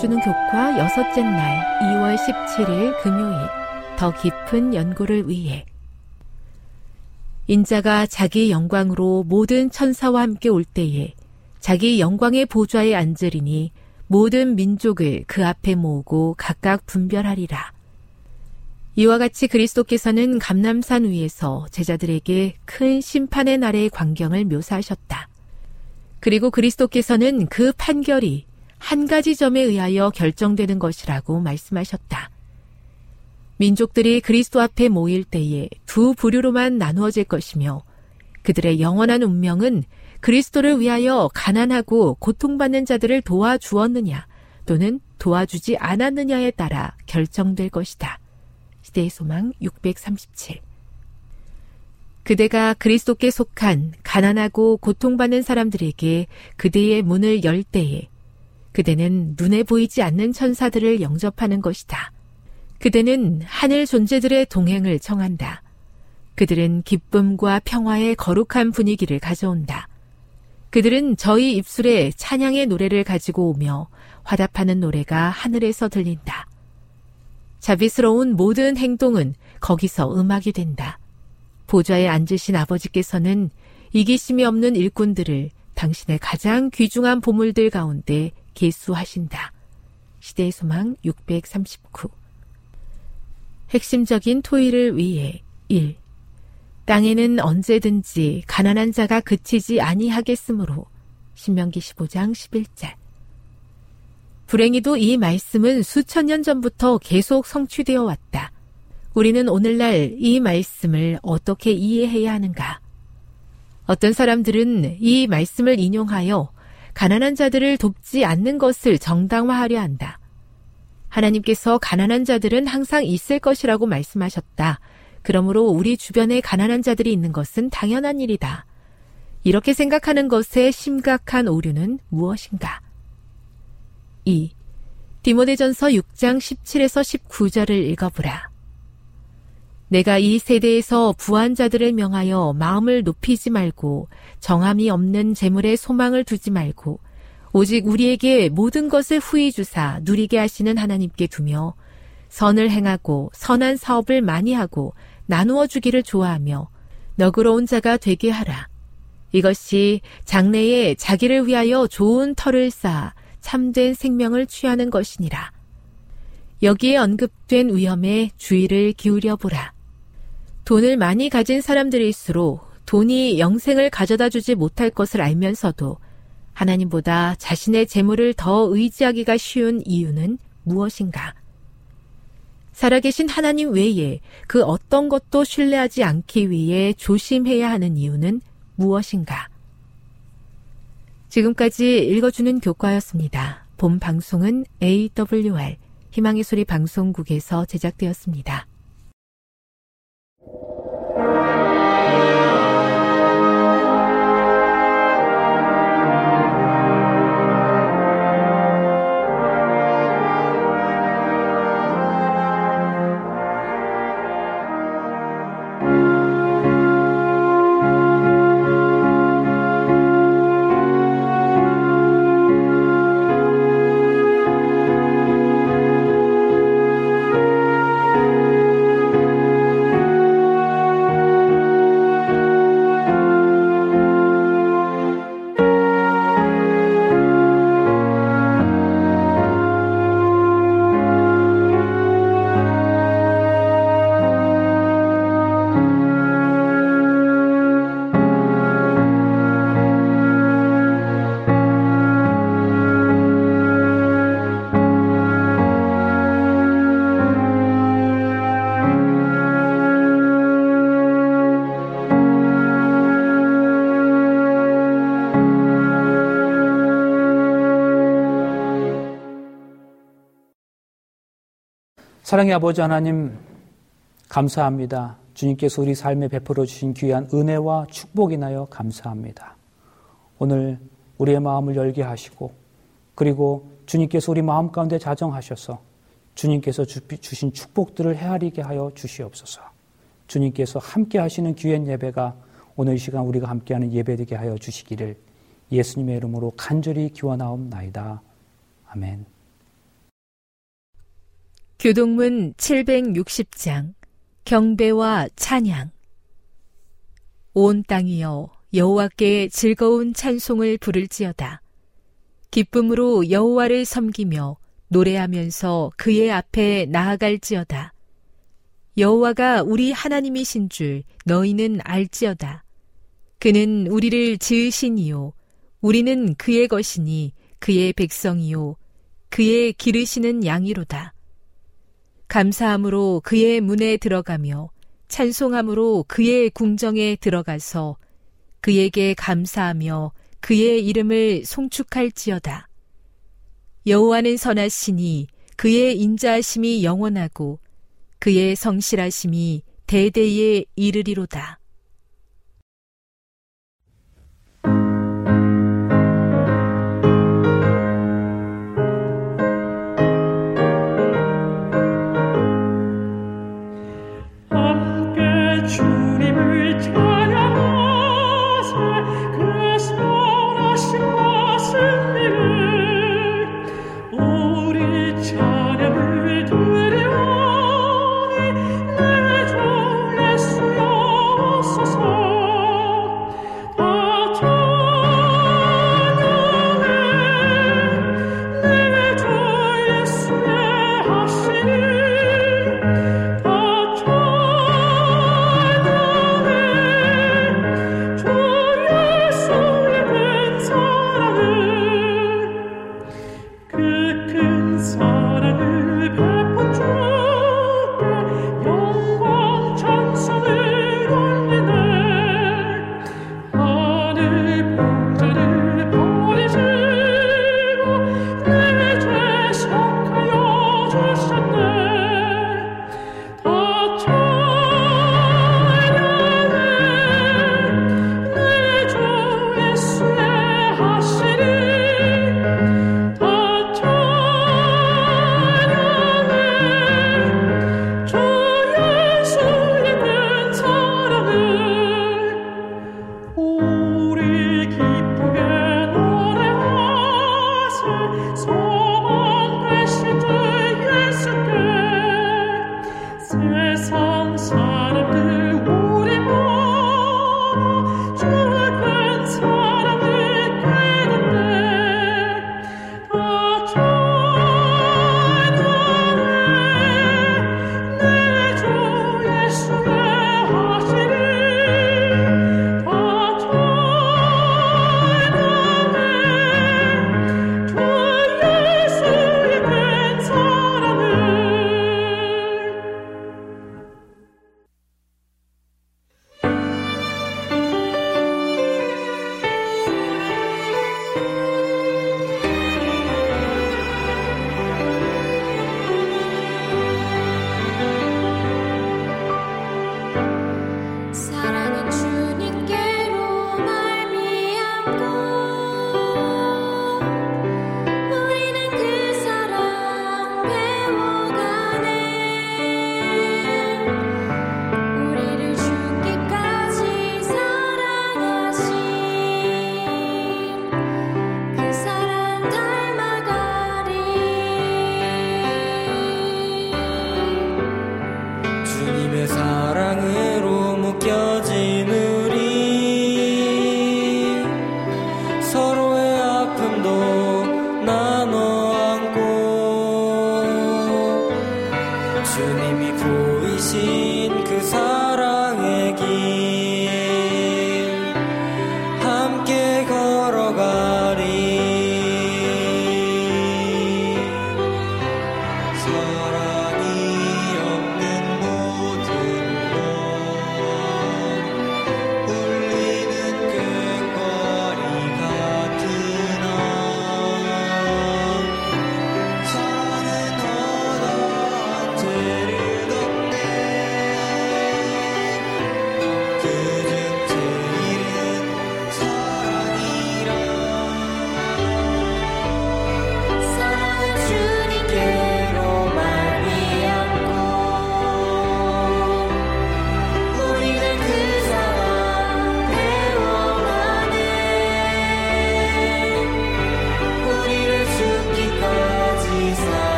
읽어주는 교과 여섯째 날 2월 17일 금요일 더 깊은 연구를 위해 인자가 자기 영광으로 모든 천사와 함께 올 때에 자기 영광의 보좌에 앉으리니 모든 민족을 그 앞에 모으고 각각 분별하리라. 이와 같이 그리스도께서는 감남산 위에서 제자들에게 큰 심판의 날의 광경을 묘사하셨다. 그리고 그리스도께서는 그 판결이 한 가지 점에 의하여 결정되는 것이라고 말씀하셨다. 민족들이 그리스도 앞에 모일 때에 두 부류로만 나누어질 것이며 그들의 영원한 운명은 그리스도를 위하여 가난하고 고통받는 자들을 도와주었느냐 또는 도와주지 않았느냐에 따라 결정될 것이다. 시대의 소망 637 그대가 그리스도께 속한 가난하고 고통받는 사람들에게 그대의 문을 열 때에 그대는 눈에 보이지 않는 천사들을 영접하는 것이다. 그대는 하늘 존재들의 동행을 청한다. 그들은 기쁨과 평화의 거룩한 분위기를 가져온다. 그들은 저희 입술에 찬양의 노래를 가지고 오며 화답하는 노래가 하늘에서 들린다. 자비스러운 모든 행동은 거기서 음악이 된다. 보좌에 앉으신 아버지께서는 이기심이 없는 일꾼들을 당신의 가장 귀중한 보물들 가운데 개수하신다. 시대의 소망 639 핵심적인 토의를 위해 1. 땅에는 언제든지 가난한 자가 그치지 아니하겠으므로 신명기 15장 11절 불행히도 이 말씀은 수천 년 전부터 계속 성취되어 왔다. 우리는 오늘날 이 말씀을 어떻게 이해해야 하는가? 어떤 사람들은 이 말씀을 인용하여 가난한 자들을 돕지 않는 것을 정당화하려 한다. 하나님께서 가난한 자들은 항상 있을 것이라고 말씀하셨다. 그러므로 우리 주변에 가난한 자들이 있는 것은 당연한 일이다. 이렇게 생각하는 것의 심각한 오류는 무엇인가? 2. 디모데전서 6장 17에서 19절을 읽어보라. 내가 이 세대에서 부한 자들을 명하여 마음을 높이지 말고 정함이 없는 재물에 소망을 두지 말고 오직 우리에게 모든 것을 후히 주사 누리게 하시는 하나님께 두며 선을 행하고 선한 사업을 많이 하고 나누어 주기를 좋아하며 너그러운 자가 되게 하라. 이것이 장래에 자기를 위하여 좋은 터를 쌓아 참된 생명을 취하는 것이니라. 여기에 언급된 위험에 주의를 기울여 보라. 돈을 많이 가진 사람들일수록 돈이 영생을 가져다 주지 못할 것을 알면서도 하나님보다 자신의 재물을 더 의지하기가 쉬운 이유는 무엇인가? 살아계신 하나님 외에 그 어떤 것도 신뢰하지 않기 위해 조심해야 하는 이유는 무엇인가? 지금까지 읽어주는 교과였습니다. 본 방송은 AWR 희망의 소리 방송국에서 제작되었습니다. 사랑의 아버지 하나님, 감사합니다. 주님께서 우리 삶에 베풀어 주신 귀한 은혜와 축복 이나여 감사합니다. 오늘 우리의 마음을 열게 하시고, 그리고 주님께서 우리 마음 가운데 자정하셔서 주님께서 주신 축복들을 헤아리게 하여 주시옵소서. 주님께서 함께 하시는 귀한 예배가 오늘 이 시간 우리가 함께하는 예배되게 하여 주시기를 예수님의 이름으로 간절히 기원하옵나이다. 아멘. 교동문 760장 경배와 찬양. 온 땅이여 여호와께 즐거운 찬송을 부를지어다. 기쁨으로 여호와를 섬기며 노래하면서 그의 앞에 나아갈지어다. 여호와가 우리 하나님이신 줄 너희는 알지어다. 그는 우리를 지으시니요 우리는 그의 것이니 그의 백성이요 그의 기르시는 양이로다 감사함으로 그의 문에 들어가며 찬송함으로 그의 궁정에 들어가서 그에게 감사하며 그의 이름을 송축할지어다. 여호와는 선하시니 그의 인자하심이 영원하고 그의 성실하심이 대대에 이르리로다. 주님을 찬양하세 그 선하신 말씀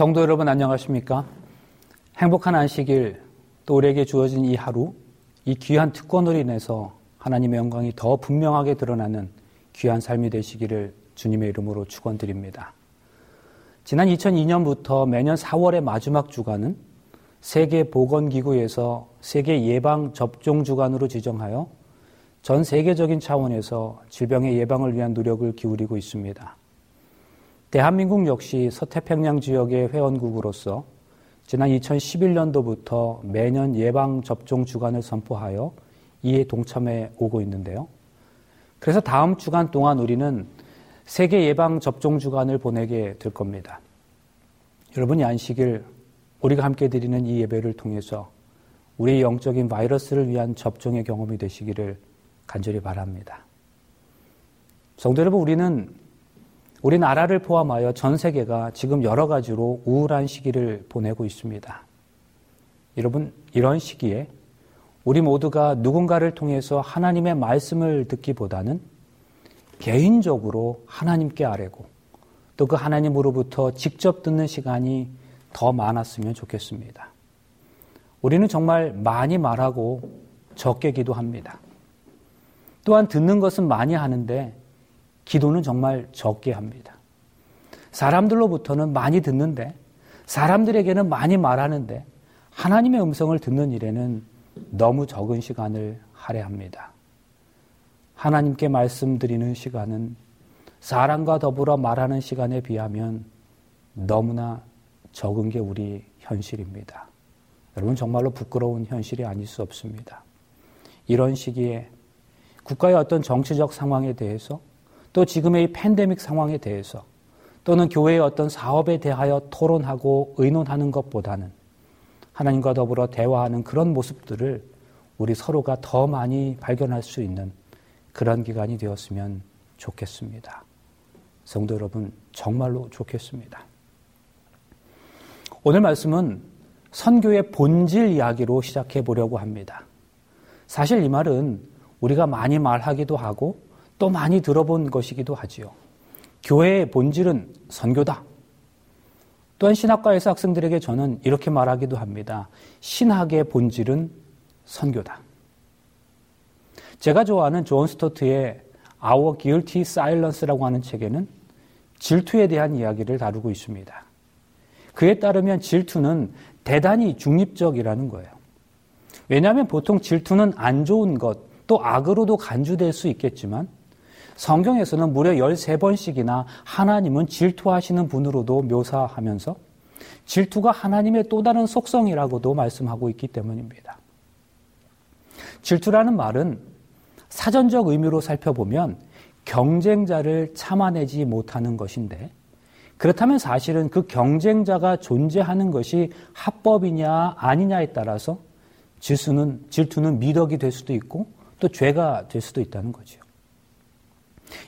성도 여러분 안녕하십니까? 행복한 안식일 또 우리에게 주어진 이 하루 이 귀한 특권으로 인해서 하나님의 영광이 더 분명하게 드러나는 귀한 삶이 되시기를 주님의 이름으로 축원드립니다. 지난 2002년부터 매년 4월의 마지막 주간은 세계 보건기구에서 세계 예방 접종 주간으로 지정하여 전 세계적인 차원에서 질병의 예방을 위한 노력을 기울이고 있습니다. 대한민국 역시 서태평양 지역의 회원국으로서 지난 2011년도부터 매년 예방접종 주간을 선포하여 이에 동참해 오고 있는데요. 그래서 다음 주간 동안 우리는 세계 예방접종 주간을 보내게 될 겁니다. 여러분이 안식일 우리가 함께 드리는 이 예배를 통해서 우리 영적인 바이러스를 위한 접종의 경험이 되시기를 간절히 바랍니다. 성도 여러분, 우리는 우리나라를 포함하여 전 세계가 지금 여러 가지로 우울한 시기를 보내고 있습니다. 여러분, 이런 시기에 우리 모두가 누군가를 통해서 하나님의 말씀을 듣기보다는 개인적으로 하나님께 아뢰고 또 그 하나님으로부터 직접 듣는 시간이 더 많았으면 좋겠습니다. 우리는 정말 많이 말하고 적게 기도합니다. 또한 듣는 것은 많이 하는데 기도는 정말 적게 합니다. 사람들로부터는 많이 듣는데 사람들에게는 많이 말하는데 하나님의 음성을 듣는 일에는 너무 적은 시간을 할애합니다. 하나님께 말씀드리는 시간은 사람과 더불어 말하는 시간에 비하면 너무나 적은 게 우리 현실입니다. 여러분 정말로 부끄러운 현실이 아닐 수 없습니다. 이런 시기에 국가의 어떤 정치적 상황에 대해서 또 지금의 이 팬데믹 상황에 대해서 또는 교회의 어떤 사업에 대하여 토론하고 의논하는 것보다는 하나님과 더불어 대화하는 그런 모습들을 우리 서로가 더 많이 발견할 수 있는 그런 기간이 되었으면 좋겠습니다. 성도 여러분, 정말로 좋겠습니다. 오늘 말씀은 선교의 본질 이야기로 시작해 보려고 합니다. 사실 이 말은 우리가 많이 말하기도 하고 또 많이 들어본 것이기도 하지요. 교회의 본질은 선교다. 또한 신학과에서 학생들에게 저는 이렇게 말하기도 합니다. 신학의 본질은 선교다. 제가 좋아하는 존 스토트의 Our Guilty Silence라고 하는 책에는 질투에 대한 이야기를 다루고 있습니다. 그에 따르면 질투는 대단히 중립적이라는 거예요. 왜냐하면 보통 질투는 안 좋은 것, 또 악으로도 간주될 수 있겠지만 성경에서는 무려 13번씩이나 하나님은 질투하시는 분으로도 묘사하면서 질투가 하나님의 또 다른 속성이라고도 말씀하고 있기 때문입니다. 질투라는 말은 사전적 의미로 살펴보면 경쟁자를 참아내지 못하는 것인데 그렇다면 사실은 그 경쟁자가 존재하는 것이 합법이냐 아니냐에 따라서 질투는, 질투는 미덕이 될 수도 있고 또 죄가 될 수도 있다는 거죠.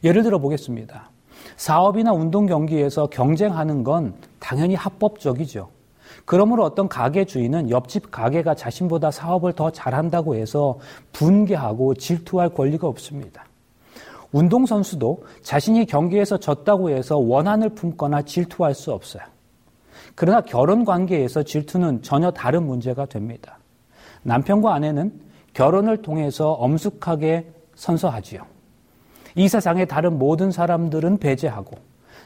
예를 들어 보겠습니다. 사업이나 운동 경기에서 경쟁하는 건 당연히 합법적이죠. 그러므로 어떤 가게 주인은 옆집 가게가 자신보다 사업을 더 잘한다고 해서 분개하고 질투할 권리가 없습니다. 운동선수도 자신이 경기에서 졌다고 해서 원한을 품거나 질투할 수 없어요. 그러나 결혼 관계에서 질투는 전혀 다른 문제가 됩니다. 남편과 아내는 결혼을 통해서 엄숙하게 선서하지요. 이 세상의 다른 모든 사람들은 배제하고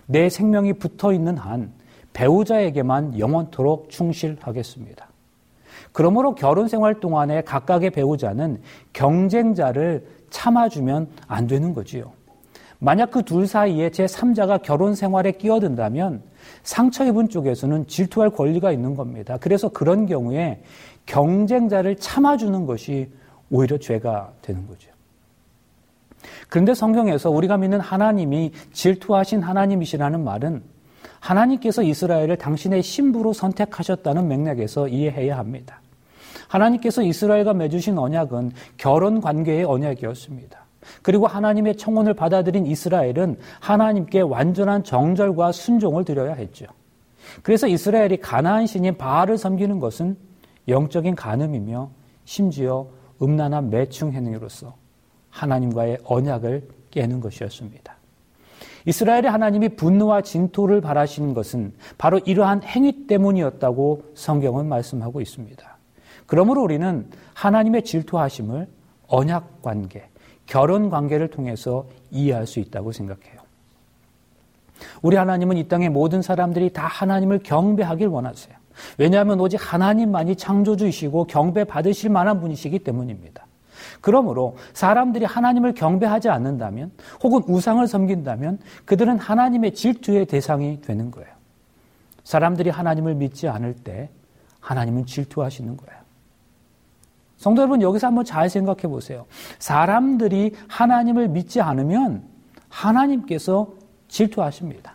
내 생명이 붙어 있는 한 배우자에게만 영원토록 충실하겠습니다. 그러므로 결혼 생활 동안에 각각의 배우자는 경쟁자를 참아주면 안 되는 거지요. 만약 그 둘 사이에 제 3자가 결혼 생활에 끼어든다면 상처 입은 쪽에서는 질투할 권리가 있는 겁니다. 그래서 그런 경우에 경쟁자를 참아주는 것이 오히려 죄가 되는 거죠. 그런데 성경에서 우리가 믿는 하나님이 질투하신 하나님이시라는 말은 하나님께서 이스라엘을 당신의 신부로 선택하셨다는 맥락에서 이해해야 합니다. 하나님께서 이스라엘과 맺으신 언약은 결혼 관계의 언약이었습니다. 그리고 하나님의 청혼을 받아들인 이스라엘은 하나님께 완전한 정절과 순종을 드려야 했죠. 그래서 이스라엘이 가나안 신인 바알을 섬기는 것은 영적인 간음이며 심지어 음란한 매충 행위로서 하나님과의 언약을 깨는 것이었습니다. 이스라엘의 하나님이 분노와 진토를 바라신 것은 바로 이러한 행위 때문이었다고 성경은 말씀하고 있습니다. 그러므로 우리는 하나님의 질투하심을 언약 관계, 결혼 관계를 통해서 이해할 수 있다고 생각해요. 우리 하나님은 이 땅의 모든 사람들이 다 하나님을 경배하길 원하세요. 왜냐하면 오직 하나님만이 창조주이시고 경배 받으실 만한 분이시기 때문입니다. 그러므로 사람들이 하나님을 경배하지 않는다면 혹은 우상을 섬긴다면 그들은 하나님의 질투의 대상이 되는 거예요. 사람들이 하나님을 믿지 않을 때 하나님은 질투하시는 거예요. 성도 여러분, 여기서 한번 잘 생각해 보세요. 사람들이 하나님을 믿지 않으면 하나님께서 질투하십니다.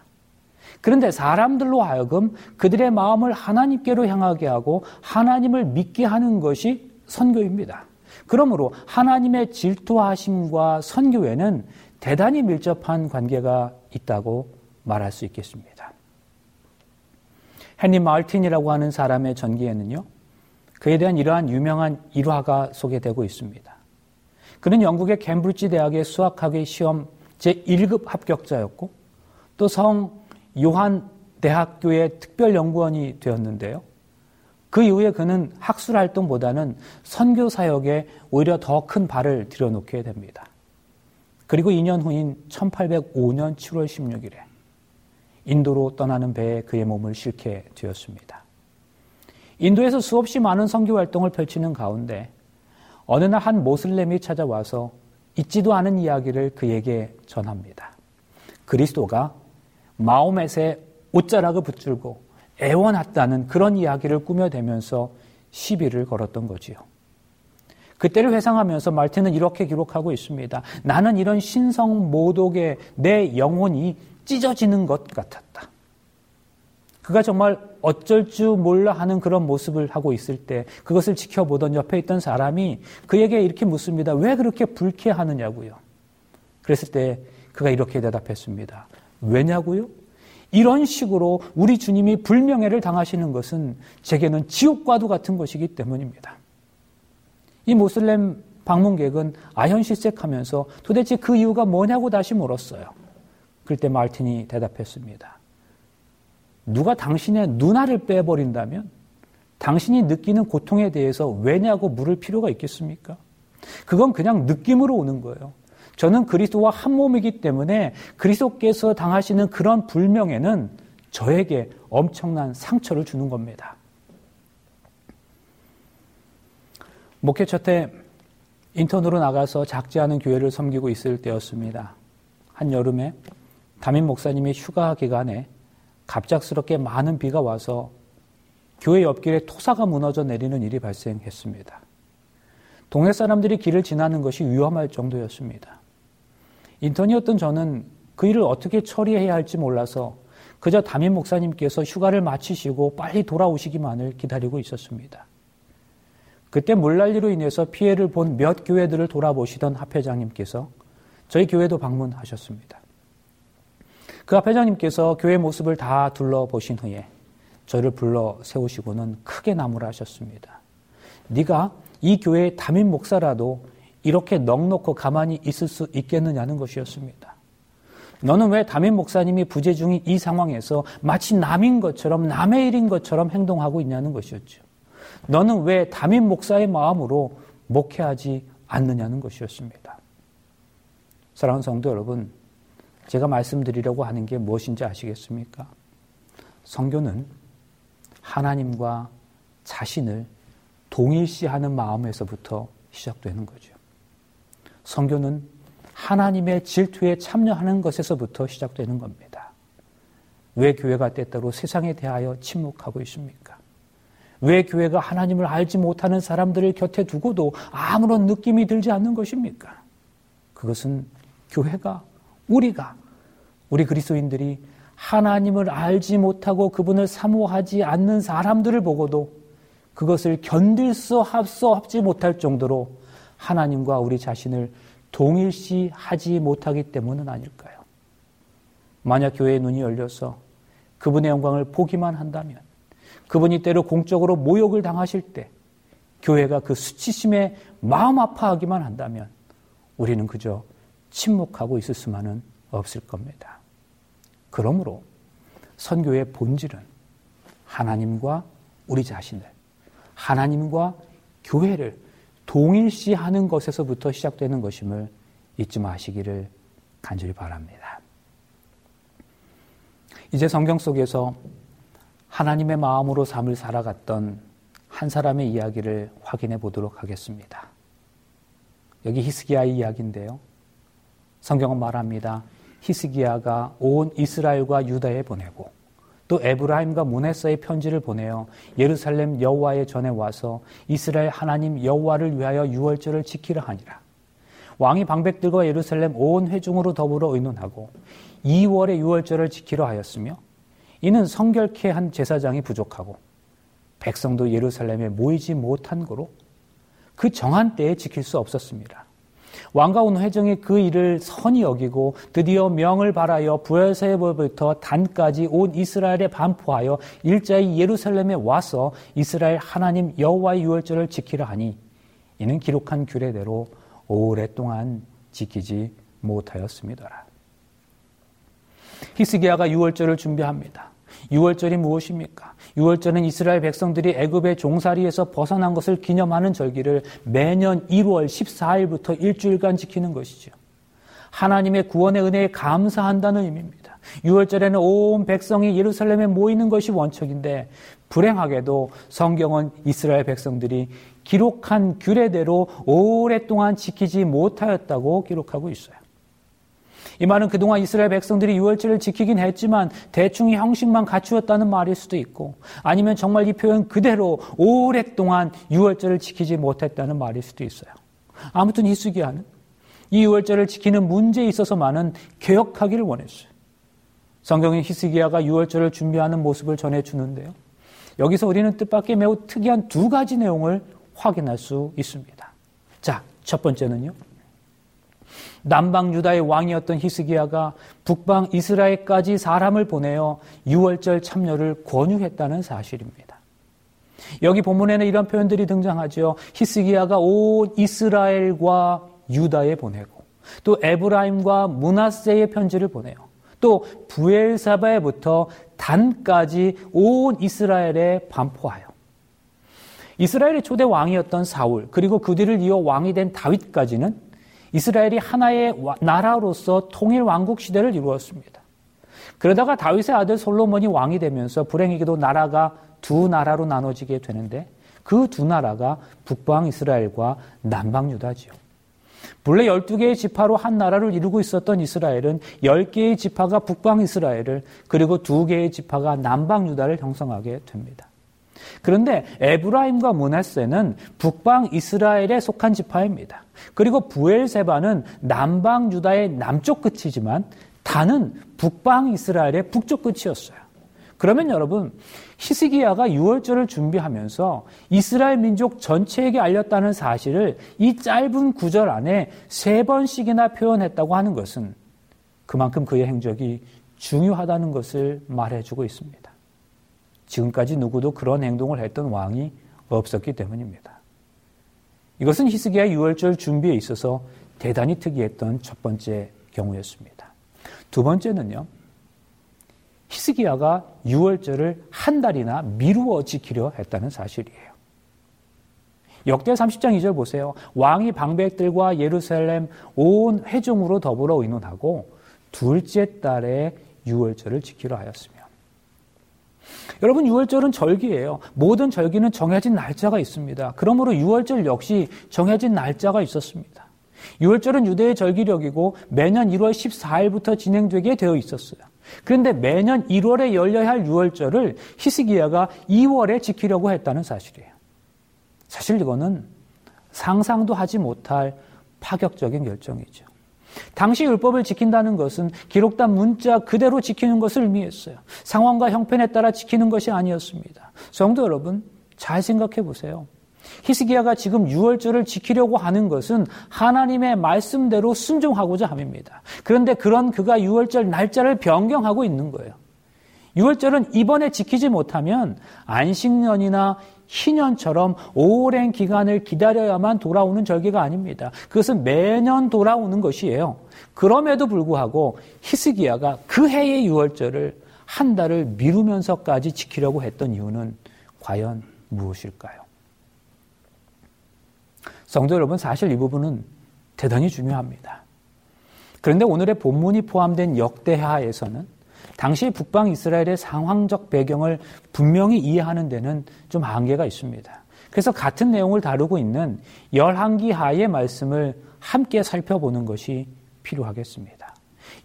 그런데 사람들로 하여금 그들의 마음을 하나님께로 향하게 하고 하나님을 믿게 하는 것이 선교입니다. 그러므로 하나님의 질투하심과 선교에는 대단히 밀접한 관계가 있다고 말할 수 있겠습니다. 헨리 마틴이라고 하는 사람의 전기에는요, 그에 대한 이러한 유명한 일화가 소개되고 있습니다. 그는 영국의 캠브리지 대학의 수학학의 시험 제1급 합격자였고, 또 성 요한 대학교의 특별연구원이 되었는데요. 그 이후에 그는 학술 활동보다는 선교 사역에 오히려 더 큰 발을 들여놓게 됩니다. 그리고 2년 후인 1805년 7월 16일에 인도로 떠나는 배에 그의 몸을 실게 되었습니다. 인도에서 수없이 많은 선교 활동을 펼치는 가운데 어느 날 한 모슬렘이 찾아와서 잊지도 않은 이야기를 그에게 전합니다. 그리스도가 마오멧의 옷자락을 붙들고 애원했다는 그런 이야기를 꾸며대면서 시비를 걸었던 거지요. 그때를 회상하면서 말틴은 이렇게 기록하고 있습니다. 나는 이런 신성 모독에 내 영혼이 찢어지는 것 같았다. 그가 정말 어쩔 줄 몰라 하는 그런 모습을 하고 있을 때 그것을 지켜보던 옆에 있던 사람이 그에게 이렇게 묻습니다. 왜 그렇게 불쾌하느냐고요. 그랬을 때 그가 이렇게 대답했습니다. 왜냐고요? 이런 식으로 우리 주님이 불명예를 당하시는 것은 제게는 지옥과도 같은 것이기 때문입니다. 이 모슬렘 방문객은 아현실색하면서 도대체 그 이유가 뭐냐고 다시 물었어요. 그때 말틴이 대답했습니다. 누가 당신의 누나를 빼버린다면 당신이 느끼는 고통에 대해서 왜냐고 물을 필요가 있겠습니까? 그건 그냥 느낌으로 오는 거예요. 저는 그리스도와 한 몸이기 때문에 그리스도께서 당하시는 그런 불명예는 저에게 엄청난 상처를 주는 겁니다. 목회 첫해 인턴으로 나가서 작지 않은 교회를 섬기고 있을 때였습니다. 한 여름에 담임 목사님의 휴가 기간에 갑작스럽게 많은 비가 와서 교회 옆길에 토사가 무너져 내리는 일이 발생했습니다. 동네 사람들이 길을 지나는 것이 위험할 정도였습니다. 인턴이었던 저는 그 일을 어떻게 처리해야 할지 몰라서 그저 담임 목사님께서 휴가를 마치시고 빨리 돌아오시기만을 기다리고 있었습니다. 그때 물난리로 인해서 피해를 본 몇 교회들을 돌아보시던 합회장님께서 저희 교회도 방문하셨습니다. 그 합회장님께서 교회 모습을 다 둘러보신 후에 저를 불러 세우시고는 크게 나무라 하셨습니다. 네가 이 교회의 담임 목사라도 이렇게 넉넉고 가만히 있을 수 있겠느냐는 것이었습니다. 너는 왜 담임 목사님이 부재 중인 이 상황에서 마치 남인 것처럼 남의 일인 것처럼 행동하고 있냐는 것이었죠. 너는 왜 담임 목사의 마음으로 목회하지 않느냐는 것이었습니다. 사랑하는 성도 여러분, 제가 말씀드리려고 하는 게 무엇인지 아시겠습니까? 성교는 하나님과 자신을 동일시하는 마음에서부터 시작되는 거죠. 성교는 하나님의 질투에 참여하는 것에서부터 시작되는 겁니다. 왜 교회가 때때로 세상에 대하여 침묵하고 있습니까? 왜 교회가 하나님을 알지 못하는 사람들을 곁에 두고도 아무런 느낌이 들지 않는 것입니까? 그것은 교회가, 우리가, 우리 그리스도인들이 하나님을 알지 못하고 그분을 사모하지 않는 사람들을 보고도 그것을 견딜 수 없지 못할 정도로 하나님과 우리 자신을 동일시 하지 못하기 때문은 아닐까요? 만약 교회의 눈이 열려서 그분의 영광을 보기만 한다면 그분이 때로 공적으로 모욕을 당하실 때 교회가 그 수치심에 마음 아파하기만 한다면 우리는 그저 침묵하고 있을 수만은 없을 겁니다. 그러므로 선교의 본질은 하나님과 우리 자신을, 하나님과 교회를 동일시하는 것에서부터 시작되는 것임을 잊지 마시기를 간절히 바랍니다. 이제 성경 속에서 하나님의 마음으로 삶을 살아갔던 한 사람의 이야기를 확인해 보도록 하겠습니다. 여기 히스기야의 이야기인데요. 성경은 말합니다. 히스기야가 온 이스라엘과 유다에 보내고 또 에브라임과 문에서의 편지를 보내어 예루살렘 여호와의 전에 와서 이스라엘 하나님 여호와를 위하여 유월절을 지키려 하니라. 왕이 방백들과 예루살렘 온 회중으로 더불어 의논하고 2월의 유월절을 지키려 하였으며 이는 성결케 한 제사장이 부족하고 백성도 예루살렘에 모이지 못한 거로 그 정한 때에 지킬 수 없었습니다. 온 회정이 그 일을 선히 여기고 드디어 명을 발하여 부엘세부터 단까지 온 이스라엘에 반포하여 일자히 예루살렘에 와서 이스라엘 하나님 여호와의 유월절을 지키라 하니 이는 기록한 규례대로 오랫동안 지키지 못하였습니다. 히스기야가 유월절을 준비합니다. 유월절이 무엇입니까? 유월절은 이스라엘 백성들이 애굽의 종살이에서 벗어난 것을 기념하는 절기를 매년 1월 14일부터 일주일간 지키는 것이죠. 하나님의 구원의 은혜에 감사한다는 의미입니다. 6월절에는 온 백성이 예루살렘에 모이는 것이 원칙인데 불행하게도 성경은 이스라엘 백성들이 기록한 규례대로 오랫동안 지키지 못하였다고 기록하고 있어요. 이 말은 그동안 이스라엘 백성들이 유월절을 지키긴 했지만 대충 형식만 갖추었다는 말일 수도 있고 아니면 정말 이 표현 그대로 오랫동안 유월절을 지키지 못했다는 말일 수도 있어요. 아무튼 이수기야는 이 유월절을 지키는 문제에 있어서만은 개혁하기를 원했어요. 성경의 히스기야가 유월절을 준비하는 모습을 전해 주는데요. 여기서 우리는 뜻밖의 매우 특이한 두 가지 내용을 확인할 수 있습니다. 자, 첫 번째는요. 남방 유다의 왕이었던 히스기야가 북방 이스라엘까지 사람을 보내어 유월절 참여를 권유했다는 사실입니다. 여기 본문에는 이런 표현들이 등장하죠. 히스기야가 온 이스라엘과 유다에 보내고 또 에브라임과 문하세의 편지를 보내요. 또 부엘사바에부터 단까지 온 이스라엘에 반포하여 이스라엘의 초대 왕이었던 사울 그리고 그 뒤를 이어 왕이 된 다윗까지는 이스라엘이 하나의 나라로서 통일 왕국 시대를 이루었습니다. 그러다가 다윗의 아들 솔로몬이 왕이 되면서 불행히게도 나라가 두 나라로 나눠지게 되는데 그 두 나라가 북방 이스라엘과 남방 유다지요. 본래 12개의 지파로 한 나라를 이루고 있었던 이스라엘은 10개의 지파가 북방 이스라엘을 그리고 2개의 지파가 남방 유다를 형성하게 됩니다. 그런데 에브라임과 문하세는 북방 이스라엘에 속한 지파입니다. 그리고 부엘세바는 남방 유다의 남쪽 끝이지만 단은 북방 이스라엘의 북쪽 끝이었어요. 그러면 여러분 히스기야가 유월절을 준비하면서 이스라엘 민족 전체에게 알렸다는 사실을 이 짧은 구절 안에 세 번씩이나 표현했다고 하는 것은 그만큼 그의 행적이 중요하다는 것을 말해주고 있습니다. 지금까지 누구도 그런 행동을 했던 왕이 없었기 때문입니다. 이것은 히스기야 6월절 준비에 있어서 대단히 특이했던 첫 번째 경우였습니다. 두 번째는요. 히스기야가 6월절을 한 달이나 미루어 지키려 했다는 사실이에요. 역대 30장 2절 보세요. 왕이 방백들과 예루살렘 온 회중으로 더불어 의논하고 둘째 달에 6월절을 지키려 하였습니다. 여러분 6월절은 절기예요. 모든 절기는 정해진 날짜가 있습니다. 그러므로 6월절 역시 정해진 날짜가 있었습니다. 6월절은 유대의 절기력이고 매년 1월 14일부터 진행되게 되어 있었어요. 그런데 매년 1월에 열려야 할 6월절을 히스기야가 2월에 지키려고 했다는 사실이에요. 사실 이거는 상상도 하지 못할 파격적인 결정이죠. 당시 율법을 지킨다는 것은 기록된 문자 그대로 지키는 것을 의미했어요. 상황과 형편에 따라 지키는 것이 아니었습니다. 성도 여러분, 잘 생각해 보세요. 히스기야가 지금 유월절을 지키려고 하는 것은 하나님의 말씀대로 순종하고자 함입니다. 그런데 그런 그가 유월절 날짜를 변경하고 있는 거예요. 유월절은 이번에 지키지 못하면 안식년이나 희년처럼 오랜 기간을 기다려야만 돌아오는 절기가 아닙니다. 그것은 매년 돌아오는 것이에요. 그럼에도 불구하고 히스기야가 그 해의 유월절을 한 달을 미루면서까지 지키려고 했던 이유는 과연 무엇일까요? 성도 여러분, 사실 이 부분은 대단히 중요합니다. 그런데 오늘의 본문이 포함된 역대하에서는 당시 북방 이스라엘의 상황적 배경을 분명히 이해하는 데는 좀 한계가 있습니다. 그래서 같은 내용을 다루고 있는 열한기 하의 말씀을 함께 살펴보는 것이 필요하겠습니다.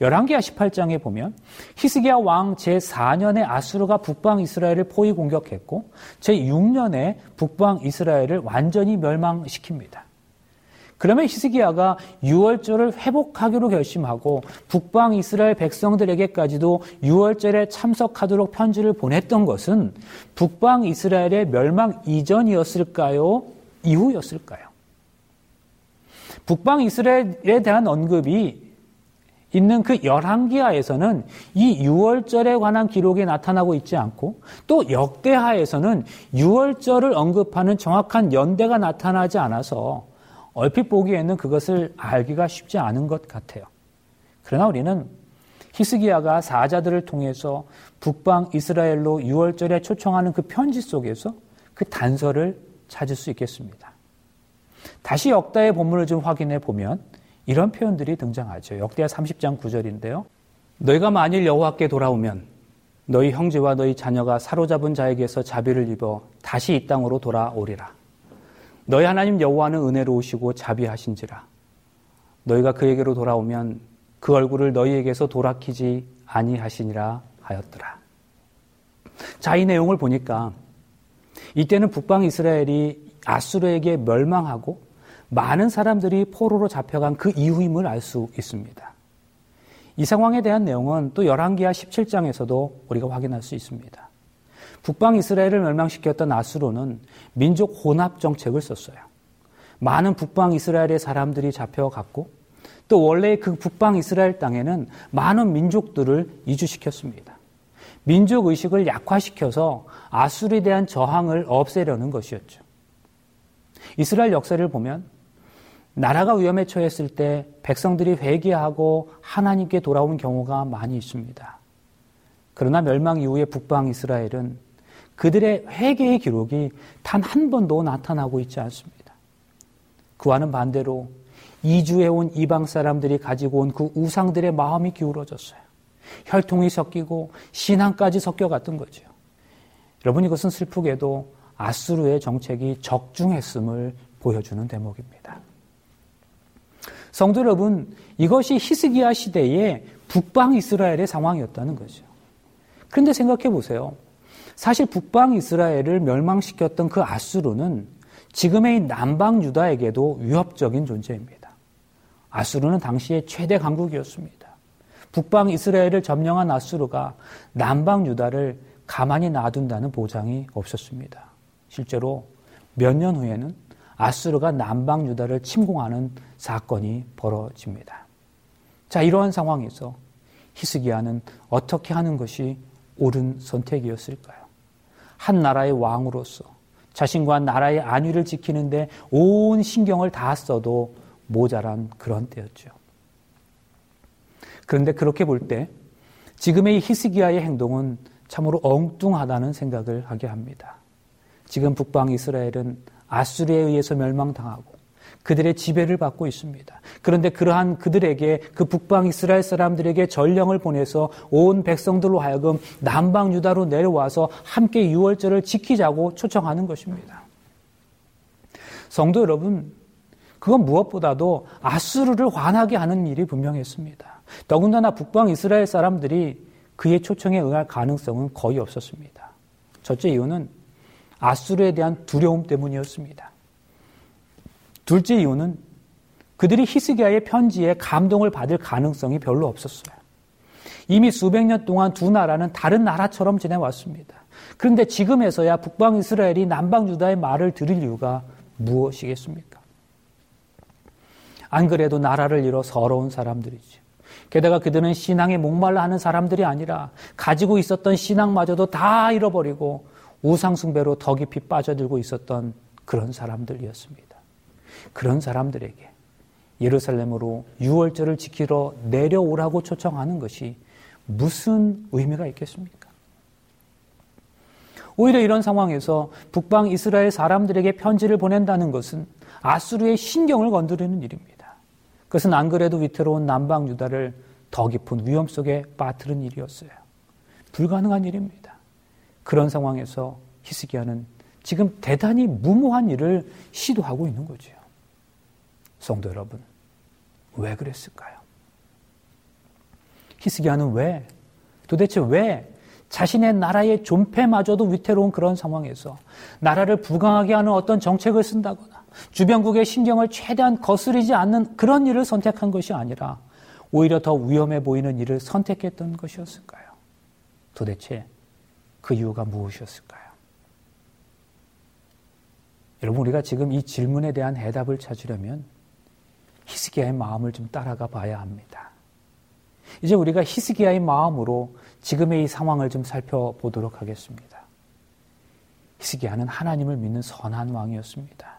열한기하 18장에 보면 히스기야 왕 제4년에 아수르가 북방 이스라엘을 포위 공격했고 제6년에 북방 이스라엘을 완전히 멸망시킵니다. 그러면 히스기야가 6월절을 회복하기로 결심하고 북방 이스라엘 백성들에게까지도 6월절에 참석하도록 편지를 보냈던 것은 북방 이스라엘의 멸망 이전이었을까요? 이후였을까요? 북방 이스라엘에 대한 언급이 있는 그 열왕기하에서는 이 6월절에 관한 기록이 나타나고 있지 않고 또 역대하에서는 6월절을 언급하는 정확한 연대가 나타나지 않아서 얼핏 보기에는 그것을 알기가 쉽지 않은 것 같아요. 그러나 우리는 히스기야가 사자들을 통해서 북방 이스라엘로 6월절에 초청하는 그 편지 속에서 그 단서를 찾을 수 있겠습니다. 다시 역다의 본문을 좀 확인해 보면 이런 표현들이 등장하죠. 역대하 30장 9절인데요. 너희가 만일 여호와께 돌아오면 너희 형제와 너희 자녀가 사로잡은 자에게서 자비를 입어 다시 이 땅으로 돌아오리라. 너희 하나님 여호와는 은혜로우시고 자비하신지라. 너희가 그에게로 돌아오면 그 얼굴을 너희에게서 돌아키지 아니하시니라 하였더라. 자, 이 내용을 보니까 이때는 북방 이스라엘이 아수르에게 멸망하고 많은 사람들이 포로로 잡혀간 그 이후임을 알 수 있습니다. 이 상황에 대한 내용은 또 열왕기하 17장에서도 우리가 확인할 수 있습니다. 북방 이스라엘을 멸망시켰던 아수로는 민족 혼합 정책을 썼어요. 많은 북방 이스라엘의 사람들이 잡혀갔고 또 원래 그 북방 이스라엘 땅에는 많은 민족들을 이주시켰습니다. 민족 의식을 약화시켜서 아수르에 대한 저항을 없애려는 것이었죠. 이스라엘 역사를 보면 나라가 위험에 처했을 때 백성들이 회개하고 하나님께 돌아온 경우가 많이 있습니다. 그러나 멸망 이후에 북방 이스라엘은 그들의 회개의 기록이 단 한 번도 나타나고 있지 않습니다. 그와는 반대로 이주해 온 이방 사람들이 가지고 온 그 우상들의 마음이 기울어졌어요. 혈통이 섞이고 신앙까지 섞여갔던 거죠. 여러분 이것은 슬프게도 아수르의 정책이 적중했음을 보여주는 대목입니다. 성도 여러분, 이것이 히스기야 시대의 북방 이스라엘의 상황이었다는 거죠. 그런데 생각해 보세요. 사실 북방 이스라엘을 멸망시켰던 그 아수르는 지금의 남방 유다에게도 위협적인 존재입니다. 아수르는 당시의 최대 강국이었습니다. 북방 이스라엘을 점령한 아수르가 남방 유다를 가만히 놔둔다는 보장이 없었습니다. 실제로 몇 년 후에는 아수르가 남방 유다를 침공하는 사건이 벌어집니다. 자, 이러한 상황에서 히스기야는 어떻게 하는 것이 옳은 선택이었을까요? 한 나라의 왕으로서 자신과 나라의 안위를 지키는데 온 신경을 다 써도 모자란 그런 때였죠. 그런데 그렇게 볼 때 지금의 히스기야의 행동은 참으로 엉뚱하다는 생각을 하게 합니다. 지금 북방 이스라엘은 아수르에 의해서 멸망당하고 그들의 지배를 받고 있습니다. 그런데 그러한 그들에게 그 북방 이스라엘 사람들에게 전령을 보내서 온 백성들로 하여금 남방 유다로 내려와서 함께 유월절을 지키자고 초청하는 것입니다. 성도 여러분, 그건 무엇보다도 아수르를 환하게 하는 일이 분명했습니다. 더군다나 북방 이스라엘 사람들이 그의 초청에 응할 가능성은 거의 없었습니다. 첫째 이유는 아수르에 대한 두려움 때문이었습니다. 둘째 이유는 그들이 히스기야의 편지에 감동을 받을 가능성이 별로 없었어요. 이미 수백 년 동안 두 나라는 다른 나라처럼 지내왔습니다. 그런데 지금에서야 북방 이스라엘이 남방 유다의 말을 들을 이유가 무엇이겠습니까? 안 그래도 나라를 잃어 서러운 사람들이죠. 게다가 그들은 신앙에 목말라 하는 사람들이 아니라 가지고 있었던 신앙마저도 다 잃어버리고 우상숭배로 더 깊이 빠져들고 있었던 그런 사람들이었습니다. 그런 사람들에게 예루살렘으로 유월절을 지키러 내려오라고 초청하는 것이 무슨 의미가 있겠습니까? 오히려 이런 상황에서 북방 이스라엘 사람들에게 편지를 보낸다는 것은 아수르의 신경을 건드리는 일입니다. 그것은 안 그래도 위태로운 남방 유다를 더 깊은 위험 속에 빠뜨린 일이었어요. 불가능한 일입니다. 그런 상황에서 히스기야는 지금 대단히 무모한 일을 시도하고 있는 거죠. 성도 여러분, 왜 그랬을까요? 히스기야는 왜, 도대체 왜 자신의 나라의 존폐마저도 위태로운 그런 상황에서 나라를 부강하게 하는 어떤 정책을 쓴다거나 주변국의 신경을 최대한 거스르지 않는 그런 일을 선택한 것이 아니라 오히려 더 위험해 보이는 일을 선택했던 것이었을까요? 도대체 그 이유가 무엇이었을까요? 여러분, 우리가 지금 이 질문에 대한 해답을 찾으려면 히스기야의 마음을 좀 따라가 봐야 합니다. 이제 우리가 히스기야의 마음으로 지금의 이 상황을 좀 살펴보도록 하겠습니다. 히스기야는 하나님을 믿는 선한 왕이었습니다.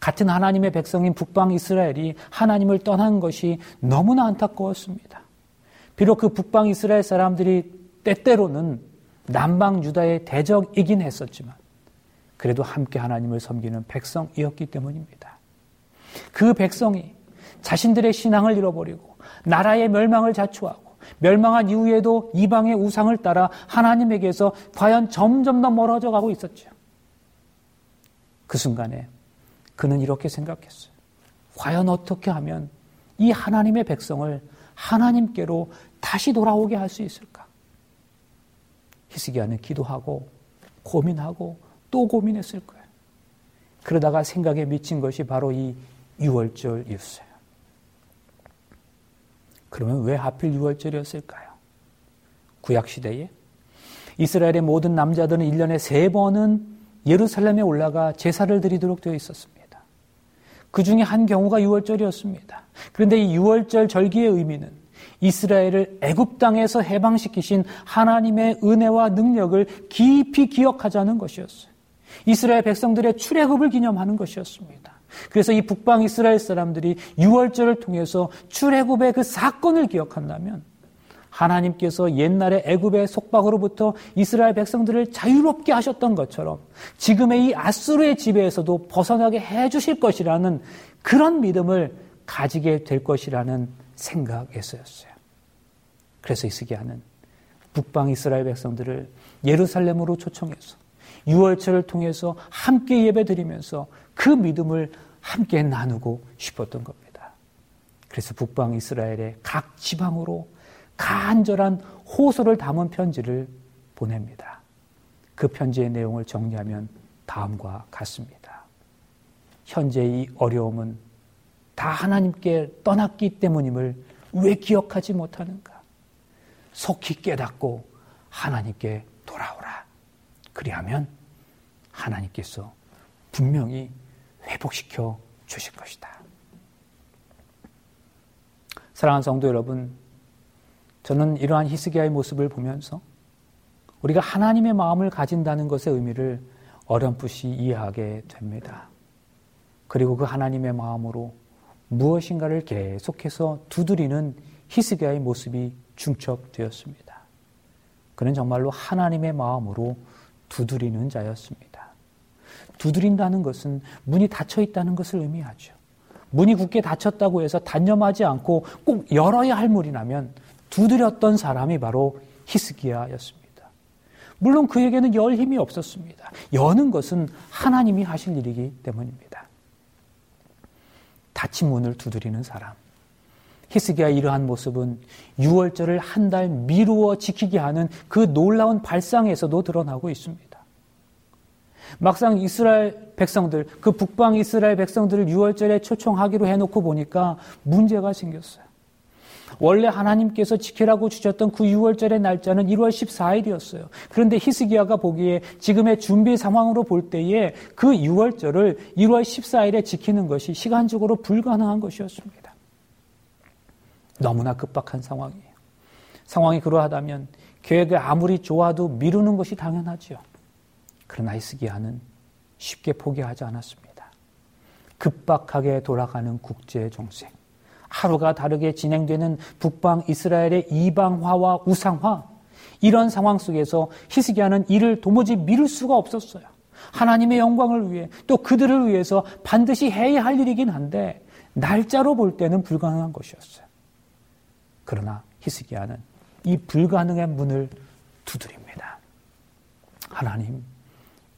같은 하나님의 백성인 북방 이스라엘이 하나님을 떠난 것이 너무나 안타까웠습니다. 비록 그 북방 이스라엘 사람들이 때때로는 남방 유다의 대적이긴 했었지만 그래도 함께 하나님을 섬기는 백성이었기 때문입니다. 그 백성이 자신들의 신앙을 잃어버리고 나라의 멸망을 자초하고 멸망한 이후에도 이방의 우상을 따라 하나님에게서 과연 점점 더 멀어져 가고 있었죠. 그 순간에 그는 이렇게 생각했어요. 과연 어떻게 하면 이 하나님의 백성을 하나님께로 다시 돌아오게 할 수 있을까? 히스기야는 기도하고 고민하고 또 고민했을 거예요. 그러다가 생각에 미친 것이 바로 이 6월절이었어요. 그러면 왜 하필 6월절이었을까요? 구약시대에 이스라엘의 모든 남자들은 1년에 세 번은 예루살렘에 올라가 제사를 드리도록 되어 있었습니다. 그 중에 한 경우가 6월절이었습니다. 그런데 이 6월절 절기의 의미는 이스라엘을 애굽 땅에서 해방시키신 하나님의 은혜와 능력을 깊이 기억하자는 것이었어요. 이스라엘 백성들의 출애굽을 기념하는 것이었습니다. 그래서 이 북방 이스라엘 사람들이 6월절을 통해서 출애굽의 그 사건을 기억한다면 하나님께서 옛날에 애굽의 속박으로부터 이스라엘 백성들을 자유롭게 하셨던 것처럼 지금의 이 아수르의 지배에서도 벗어나게 해 주실 것이라는 그런 믿음을 가지게 될 것이라는 생각에서였어요. 그래서 이스기야는 북방 이스라엘 백성들을 예루살렘으로 초청해서 6월절을 통해서 함께 예배드리면서 그 믿음을 함께 나누고 싶었던 겁니다. 그래서 북방 이스라엘의 각 지방으로 간절한 호소를 담은 편지를 보냅니다. 그 편지의 내용을 정리하면 다음과 같습니다. 현재 이 어려움은 다 하나님께 떠났기 때문임을 왜 기억하지 못하는가? 속히 깨닫고 하나님께 돌아오라. 그리하면 하나님께서 분명히 회복시켜 주실 것이다. 사랑하는 성도 여러분, 저는 이러한 히스기야의 모습을 보면서 우리가 하나님의 마음을 가진다는 것의 의미를 어렴풋이 이해하게 됩니다. 그리고 그 하나님의 마음으로 무엇인가를 계속해서 두드리는 히스기야의 모습이 중첩되었습니다. 그는 정말로 하나님의 마음으로 두드리는 자였습니다. 두드린다는 것은 문이 닫혀 있다는 것을 의미하죠. 문이 굳게 닫혔다고 해서 단념하지 않고 꼭 열어야 할 물이라면 두드렸던 사람이 바로 히스기야였습니다. 물론 그에게는 열 힘이 없었습니다. 여는 것은 하나님이 하실 일이기 때문입니다. 닫힌 문을 두드리는 사람. 히스기야 이러한 모습은 6월절을 한 달 미루어 지키게 하는 그 놀라운 발상에서도 드러나고 있습니다. 막상 이스라엘 백성들, 그 북방 이스라엘 백성들을 6월절에 초청하기로 해놓고 보니까 문제가 생겼어요. 원래 하나님께서 지키라고 주셨던 그 6월절의 날짜는 1월 14일이었어요. 그런데 히스기야가 보기에 지금의 준비 상황으로 볼 때에 그 6월절을 1월 14일에 지키는 것이 시간적으로 불가능한 것이었습니다. 너무나 급박한 상황이에요. 상황이 그러하다면 계획이 아무리 좋아도 미루는 것이 당연하지요. 그러나 히스기야는 쉽게 포기하지 않았습니다. 급박하게 돌아가는 국제 정세, 하루가 다르게 진행되는 북방 이스라엘의 이방화와 우상화, 이런 상황 속에서 히스기야는 이를 도무지 미룰 수가 없었어요. 하나님의 영광을 위해 또 그들을 위해서 반드시 해야 할 일이긴 한데 날짜로 볼 때는 불가능한 것이었어요. 그러나 히스기야는 이 불가능의 문을 두드립니다. 하나님,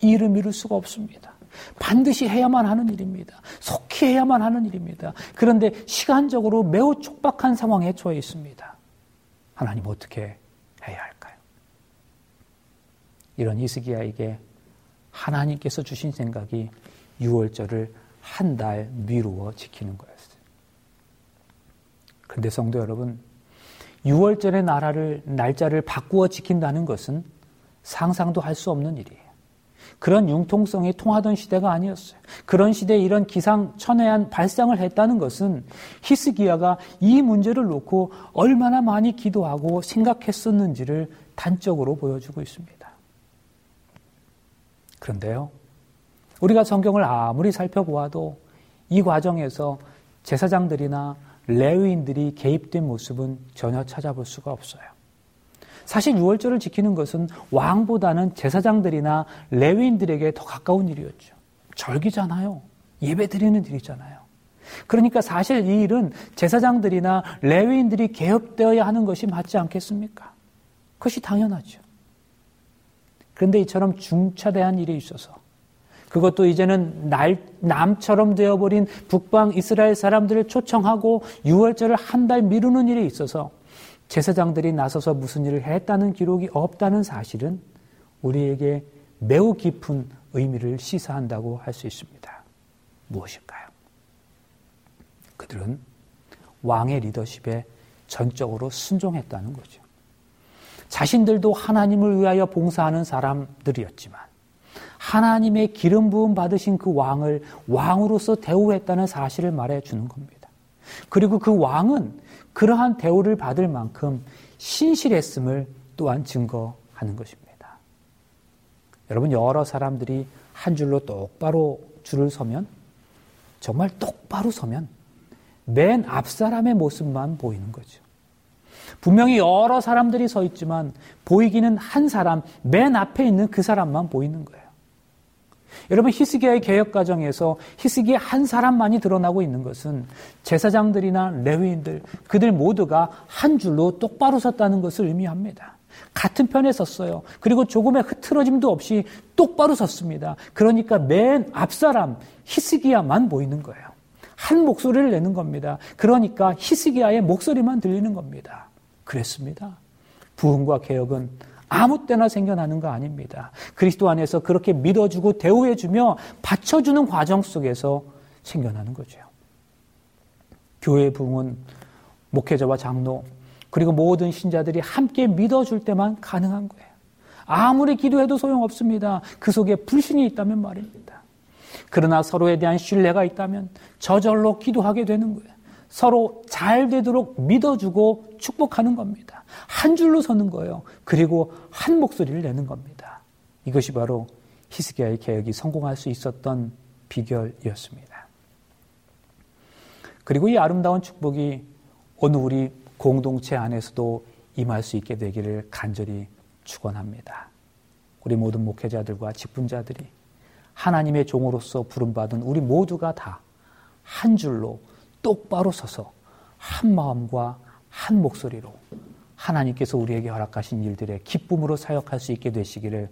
이 일을 미룰 수가 없습니다. 반드시 해야만 하는 일입니다. 속히 해야만 하는 일입니다. 그런데 시간적으로 매우 촉박한 상황에 처해 있습니다. 하나님 어떻게 해야 할까요? 이런 히스기야에게 하나님께서 주신 생각이 6월절을 한 달 미루어 지키는 거였어요. 그런데 성도 여러분, 6월절의 나라를, 날짜를 바꾸어 지킨다는 것은 상상도 할 수 없는 일이에요. 그런 융통성이 통하던 시대가 아니었어요. 그런 시대에 이런 기상천외한 발상을 했다는 것은 히스기야가 이 문제를 놓고 얼마나 많이 기도하고 생각했었는지를 단적으로 보여주고 있습니다. 그런데요, 우리가 성경을 아무리 살펴보아도 이 과정에서 제사장들이나 레위인들이 개입된 모습은 전혀 찾아볼 수가 없어요. 사실 6월절을 지키는 것은 왕보다는 제사장들이나 레위인들에게 더 가까운 일이었죠. 절기잖아요. 예배 드리는 일이잖아요. 그러니까 사실 이 일은 제사장들이나 레위인들이 개업되어야 하는 것이 맞지 않겠습니까? 그것이 당연하죠. 그런데 이처럼 중차대한 일이 있어서 그것도 이제는 날, 남처럼 되어버린 북방 이스라엘 사람들을 초청하고 6월절을 한 달 미루는 일이 있어서 제사장들이 나서서 무슨 일을 했다는 기록이 없다는 사실은 우리에게 매우 깊은 의미를 시사한다고 할 수 있습니다. 무엇일까요? 그들은 왕의 리더십에 전적으로 순종했다는 거죠. 자신들도 하나님을 위하여 봉사하는 사람들이었지만 하나님의 기름 부음 받으신 그 왕을 왕으로서 대우했다는 사실을 말해 주는 겁니다. 그리고 그 왕은 그러한 대우를 받을 만큼 신실했음을 또한 증거하는 것입니다. 여러분 여러 사람들이 한 줄로 똑바로 줄을 서면 정말 똑바로 서면 맨 앞 사람의 모습만 보이는 거죠. 분명히 여러 사람들이 서 있지만 보이기는 한 사람, 맨 앞에 있는 그 사람만 보이는 거예요. 여러분 히스기야의 개혁 과정에서 히스기야 한 사람만이 드러나고 있는 것은 제사장들이나 레위인들 그들 모두가 한 줄로 똑바로 섰다는 것을 의미합니다. 같은 편에 섰어요. 그리고 조금의 흐트러짐도 없이 똑바로 섰습니다. 그러니까 맨 앞사람 히스기야만 보이는 거예요. 한 목소리를 내는 겁니다. 그러니까 히스기야의 목소리만 들리는 겁니다. 그랬습니다. 부흥과 개혁은 아무 때나 생겨나는 거 아닙니다. 그리스도 안에서 그렇게 믿어주고 대우해주며 받쳐주는 과정 속에서 생겨나는 거죠. 교회 부흥은 목회자와 장로 그리고 모든 신자들이 함께 믿어줄 때만 가능한 거예요. 아무리 기도해도 소용없습니다. 그 속에 불신이 있다면 말입니다. 그러나 서로에 대한 신뢰가 있다면 저절로 기도하게 되는 거예요. 서로 잘 되도록 믿어주고 축복하는 겁니다. 한 줄로 서는 거예요. 그리고 한 목소리를 내는 겁니다. 이것이 바로 히스기야의 개혁이 성공할 수 있었던 비결이었습니다. 그리고 이 아름다운 축복이 오늘 우리 공동체 안에서도 임할 수 있게 되기를 간절히 축원합니다. 우리 모든 목회자들과 직분자들이 하나님의 종으로서 부름받은 우리 모두가 다 한 줄로 똑바로 서서 한 마음과 한 목소리로 하나님께서 우리에게 허락하신 일들의 기쁨으로 사역할 수 있게 되시기를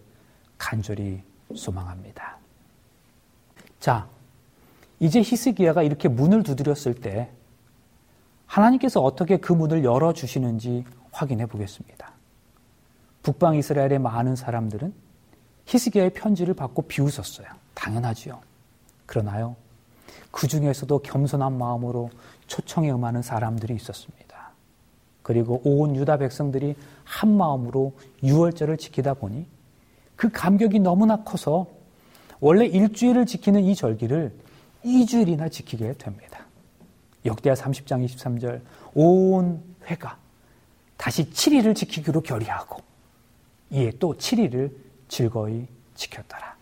간절히 소망합니다. 자, 이제 히스기야가 이렇게 문을 두드렸을 때 하나님께서 어떻게 그 문을 열어 주시는지 확인해 보겠습니다. 북방 이스라엘의 많은 사람들은 히스기야의 편지를 받고 비웃었어요. 당연하지요. 그러나요, 그 중에서도 겸손한 마음으로 초청에 응하는 사람들이 있었습니다. 그리고 온 유다 백성들이 한 마음으로 유월절을 지키다 보니 그 감격이 너무나 커서 원래 일주일을 지키는 이 절기를 2주일이나 지키게 됩니다. 역대하 30장 23절 온 회가 다시 7일을 지키기로 결의하고 이에 또 7일을 즐거이 지켰더라.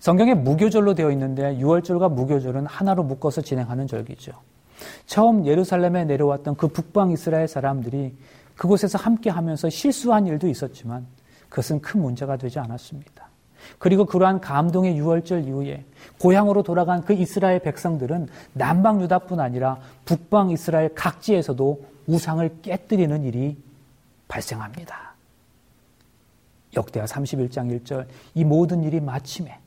성경에 무교절로 되어 있는데 6월절과 무교절은 하나로 묶어서 진행하는 절기죠. 처음 예루살렘에 내려왔던 그 북방 이스라엘 사람들이 그곳에서 함께 하면서 실수한 일도 있었지만 그것은 큰 문제가 되지 않았습니다. 그리고 그러한 감동의 6월절 이후에 고향으로 돌아간 그 이스라엘 백성들은 남방 유다뿐 아니라 북방 이스라엘 각지에서도 우상을 깨뜨리는 일이 발생합니다. 역대하 31장 1절 이 모든 일이 마침에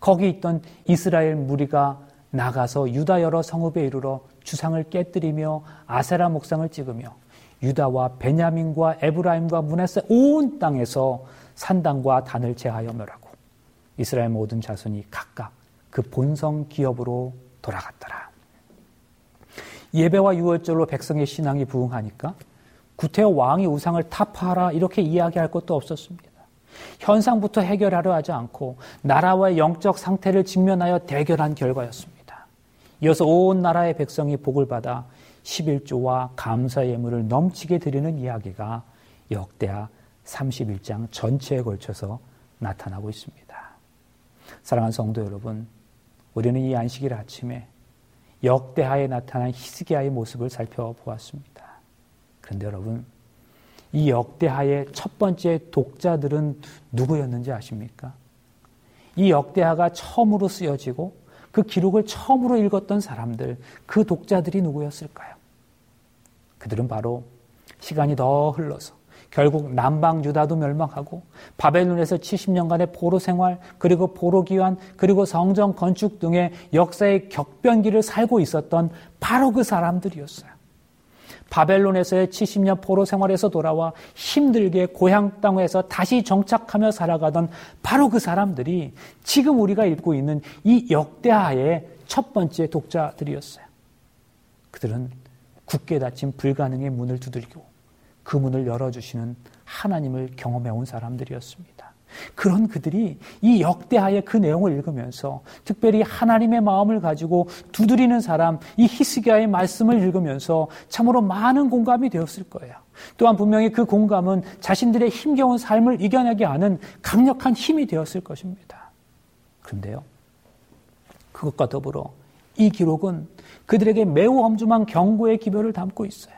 거기 있던 이스라엘 무리가 나가서 유다 여러 성읍에 이르러 주상을 깨뜨리며 아세라 목상을 찍으며 유다와 베냐민과 에브라임과 문에서 온 땅에서 산당과 단을 제하여 멸하고 이스라엘 모든 자손이 각각 그 본성 기업으로 돌아갔더라. 예배와 유월절로 백성의 신앙이 부흥하니까 구태여 왕이 우상을 타파하라 이렇게 이야기할 것도 없었습니다. 현상부터 해결하려 하지 않고 나라와의 영적 상태를 직면하여 대결한 결과였습니다. 이어서 온 나라의 백성이 복을 받아 11조와 감사 예물을 넘치게 드리는 이야기가 역대하 31장 전체에 걸쳐서 나타나고 있습니다. 사랑하는 성도 여러분, 우리는 이 안식일 아침에 역대하에 나타난 히스기야의 모습을 살펴보았습니다. 그런데 여러분, 이 역대하의 첫 번째 독자들은 누구였는지 아십니까? 이 역대하가 처음으로 쓰여지고 그 기록을 처음으로 읽었던 사람들, 그 독자들이 누구였을까요? 그들은 바로 시간이 더 흘러서 결국 남방 유다도 멸망하고 바벨론에서 70년간의 포로 생활 그리고 포로 기환 그리고 성전 건축 등의 역사의 격변기를 살고 있었던 바로 그 사람들이었어요. 바벨론에서의 70년 포로 생활에서 돌아와 힘들게 고향 땅에서 다시 정착하며 살아가던 바로 그 사람들이 지금 우리가 읽고 있는 이 역대하의 첫 번째 독자들이었어요. 그들은 굳게 닫힌 불가능의 문을 두들기고 그 문을 열어주시는 하나님을 경험해 온 사람들이었습니다. 그런 그들이 이 역대하의 그 내용을 읽으면서 특별히 하나님의 마음을 가지고 두드리는 사람, 이 히스기야의 말씀을 읽으면서 참으로 많은 공감이 되었을 거예요. 또한 분명히 그 공감은 자신들의 힘겨운 삶을 이겨내게 하는 강력한 힘이 되었을 것입니다. 그런데요, 그것과 더불어 이 기록은 그들에게 매우 엄중한 경고의 기별을 담고 있어요.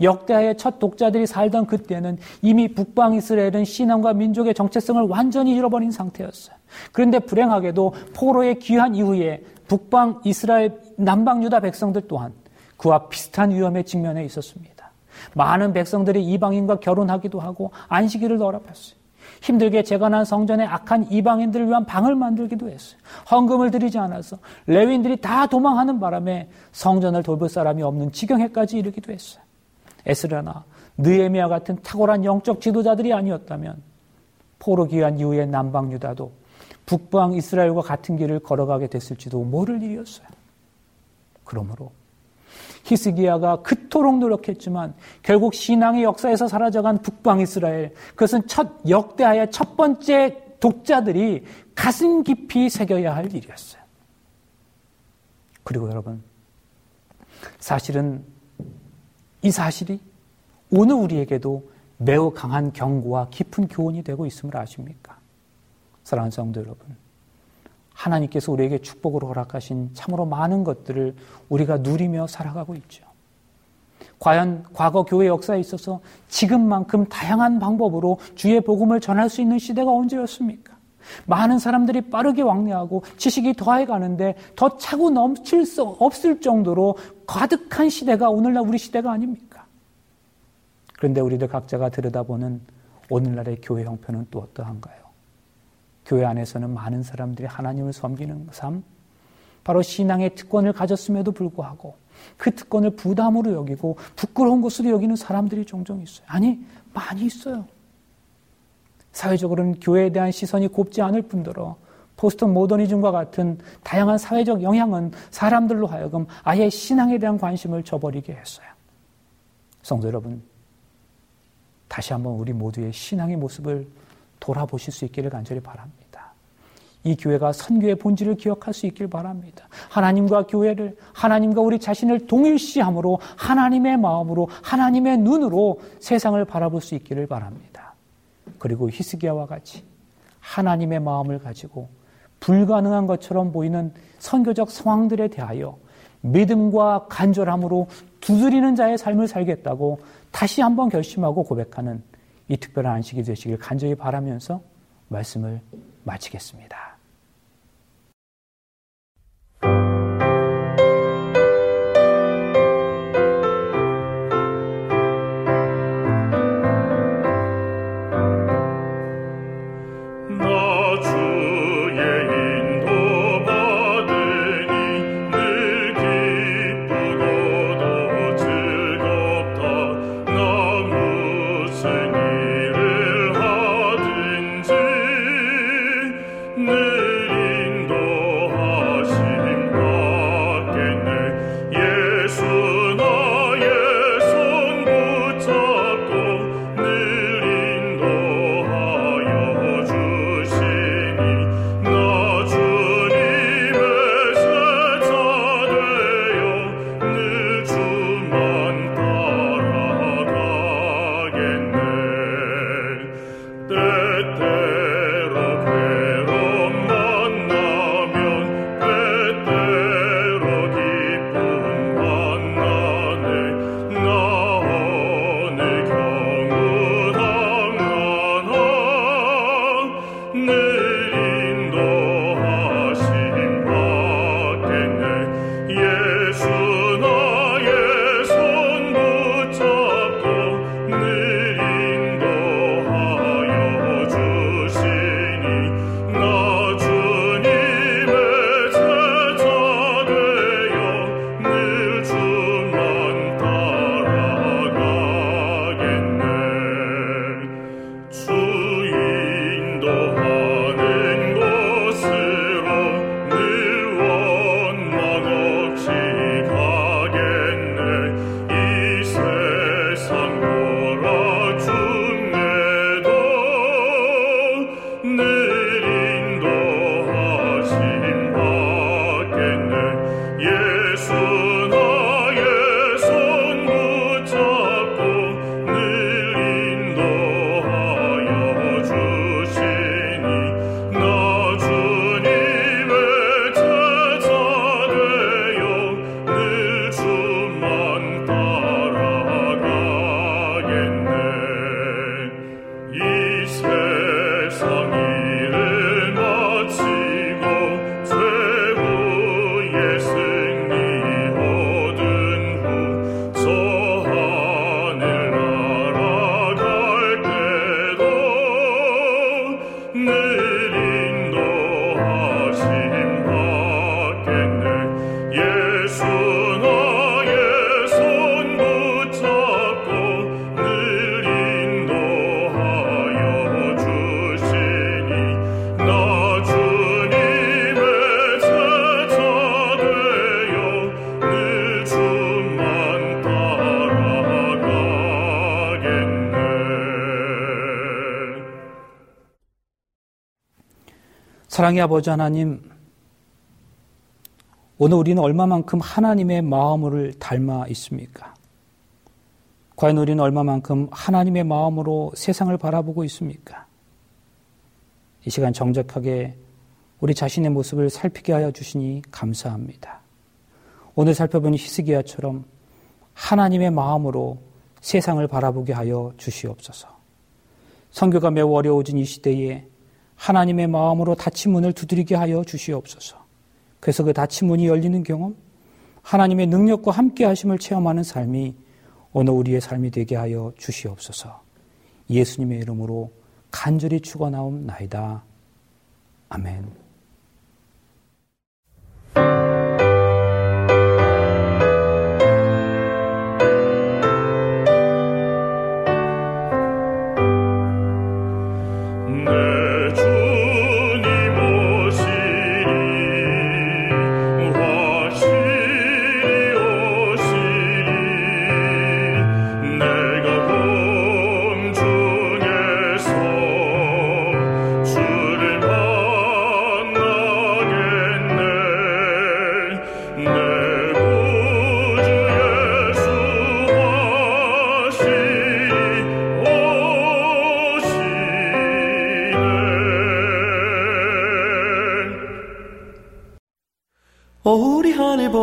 역대하의 첫 독자들이 살던 그때는 이미 북방 이스라엘은 신앙과 민족의 정체성을 완전히 잃어버린 상태였어요. 그런데 불행하게도 포로의 귀환 이후에 북방 이스라엘 남방 유다 백성들 또한 그와 비슷한 위험에 직면해 있었습니다. 많은 백성들이 이방인과 결혼하기도 하고 안식일을 너랍했어요. 힘들게 재건한 성전에 악한 이방인들을 위한 방을 만들기도 했어요. 헌금을 드리지 않아서 레위인들이 다 도망하는 바람에 성전을 돌볼 사람이 없는 지경에까지 이르기도 했어요. 에스라나 느에미아 같은 탁월한 영적 지도자들이 아니었다면 포로 기한 이후의 남방 유다도 북방 이스라엘과 같은 길을 걸어가게 됐을지도 모를 일이었어요. 그러므로 히스기야가 그토록 노력했지만 결국 신앙의 역사에서 사라져간 북방 이스라엘 그것은 첫 역대하의 첫 번째 독자들이 가슴 깊이 새겨야 할 일이었어요. 그리고 여러분 사실은 이 사실이 오늘 우리에게도 매우 강한 경고와 깊은 교훈이 되고 있음을 아십니까? 사랑하는 성도 여러분. 하나님께서 우리에게 축복으로 허락하신 참으로 많은 것들을 우리가 누리며 살아가고 있죠. 과연 과거 교회 역사에 있어서 지금만큼 다양한 방법으로 주의 복음을 전할 수 있는 시대가 언제였습니까? 많은 사람들이 빠르게 왕래하고 지식이 더해 가는데 더 차고 넘칠 수 없을 정도로 가득한 시대가 오늘날 우리 시대가 아닙니까? 그런데 우리들 각자가 들여다보는 오늘날의 교회 형편은 또 어떠한가요? 교회 안에서는 많은 사람들이 하나님을 섬기는 삶, 바로 신앙의 특권을 가졌음에도 불구하고 그 특권을 부담으로 여기고 부끄러운 것으로 여기는 사람들이 종종 있어요. 아니, 많이 있어요. 사회적으로는 교회에 대한 시선이 곱지 않을 뿐더러 포스트 모더니즘과 같은 다양한 사회적 영향은 사람들로 하여금 아예 신앙에 대한 관심을 저버리게 했어요. 성도 여러분, 다시 한번 우리 모두의 신앙의 모습을 돌아보실 수 있기를 간절히 바랍니다. 이 교회가 선교의 본질을 기억할 수 있길 바랍니다. 하나님과 교회를, 하나님과 우리 자신을 동일시함으로 하나님의 마음으로, 하나님의 눈으로 세상을 바라볼 수 있기를 바랍니다. 그리고 히스기야와 같이 하나님의 마음을 가지고 불가능한 것처럼 보이는 선교적 상황들에 대하여 믿음과 간절함으로 두드리는 자의 삶을 살겠다고 다시 한번 결심하고 고백하는 이 특별한 안식이 되시길 간절히 바라면서 말씀을 마치겠습니다. 사랑의 아버지 하나님, 오늘 우리는 얼마만큼 하나님의 마음을 닮아 있습니까? 과연 우리는 얼마만큼 하나님의 마음으로 세상을 바라보고 있습니까? 이 시간 정적하게 우리 자신의 모습을 살피게 하여 주시니 감사합니다. 오늘 살펴본 히스기야처럼 하나님의 마음으로 세상을 바라보게 하여 주시옵소서. 성교가 매우 어려워진 이 시대에 하나님의 마음으로 닫힌 문을 두드리게 하여 주시옵소서. 그래서 그 닫힌 문이 열리는 경험, 하나님의 능력과 함께 하심을 체험하는 삶이 오늘 우리의 삶이 되게 하여 주시옵소서. 예수님의 이름으로 간절히 축원하옵나이다. 아멘.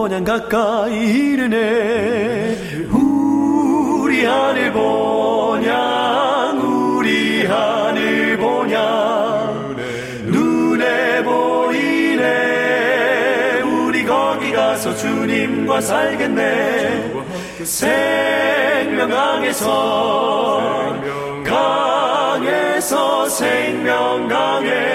보냥 가까이 이르네. 우리 하늘 보냥 우리 하늘 보냥. 눈에 보이네. 우리 거기 가서 주님과 살겠네. 생명강에서 강에서 생명강에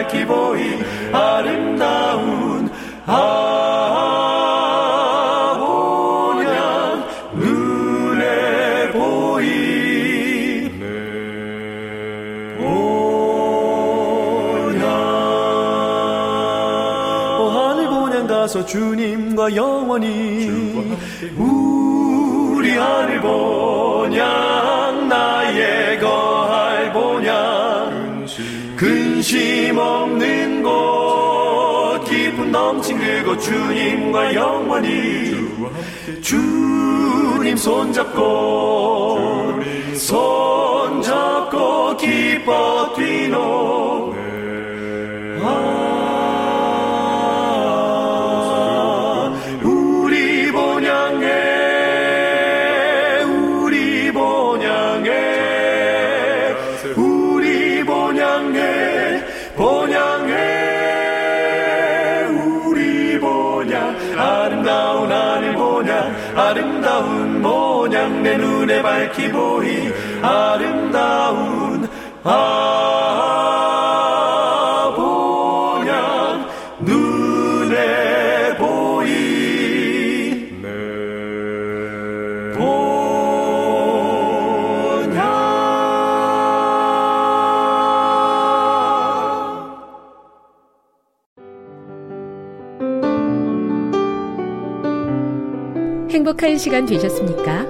눈에 밝히 보이 아름다운 아 모양 눈에 보이. 모양 오 하늘 보냥 가서 주님과 영원히 우리 하늘 보 근심 없는 곳. 기쁨 넘친 그곳 주님과 영원히. 주님 손잡고 손잡고 기뻐 뛰노 밝히 보이 아름다운 아 눈에 보이 행복한 시간 되셨습니까?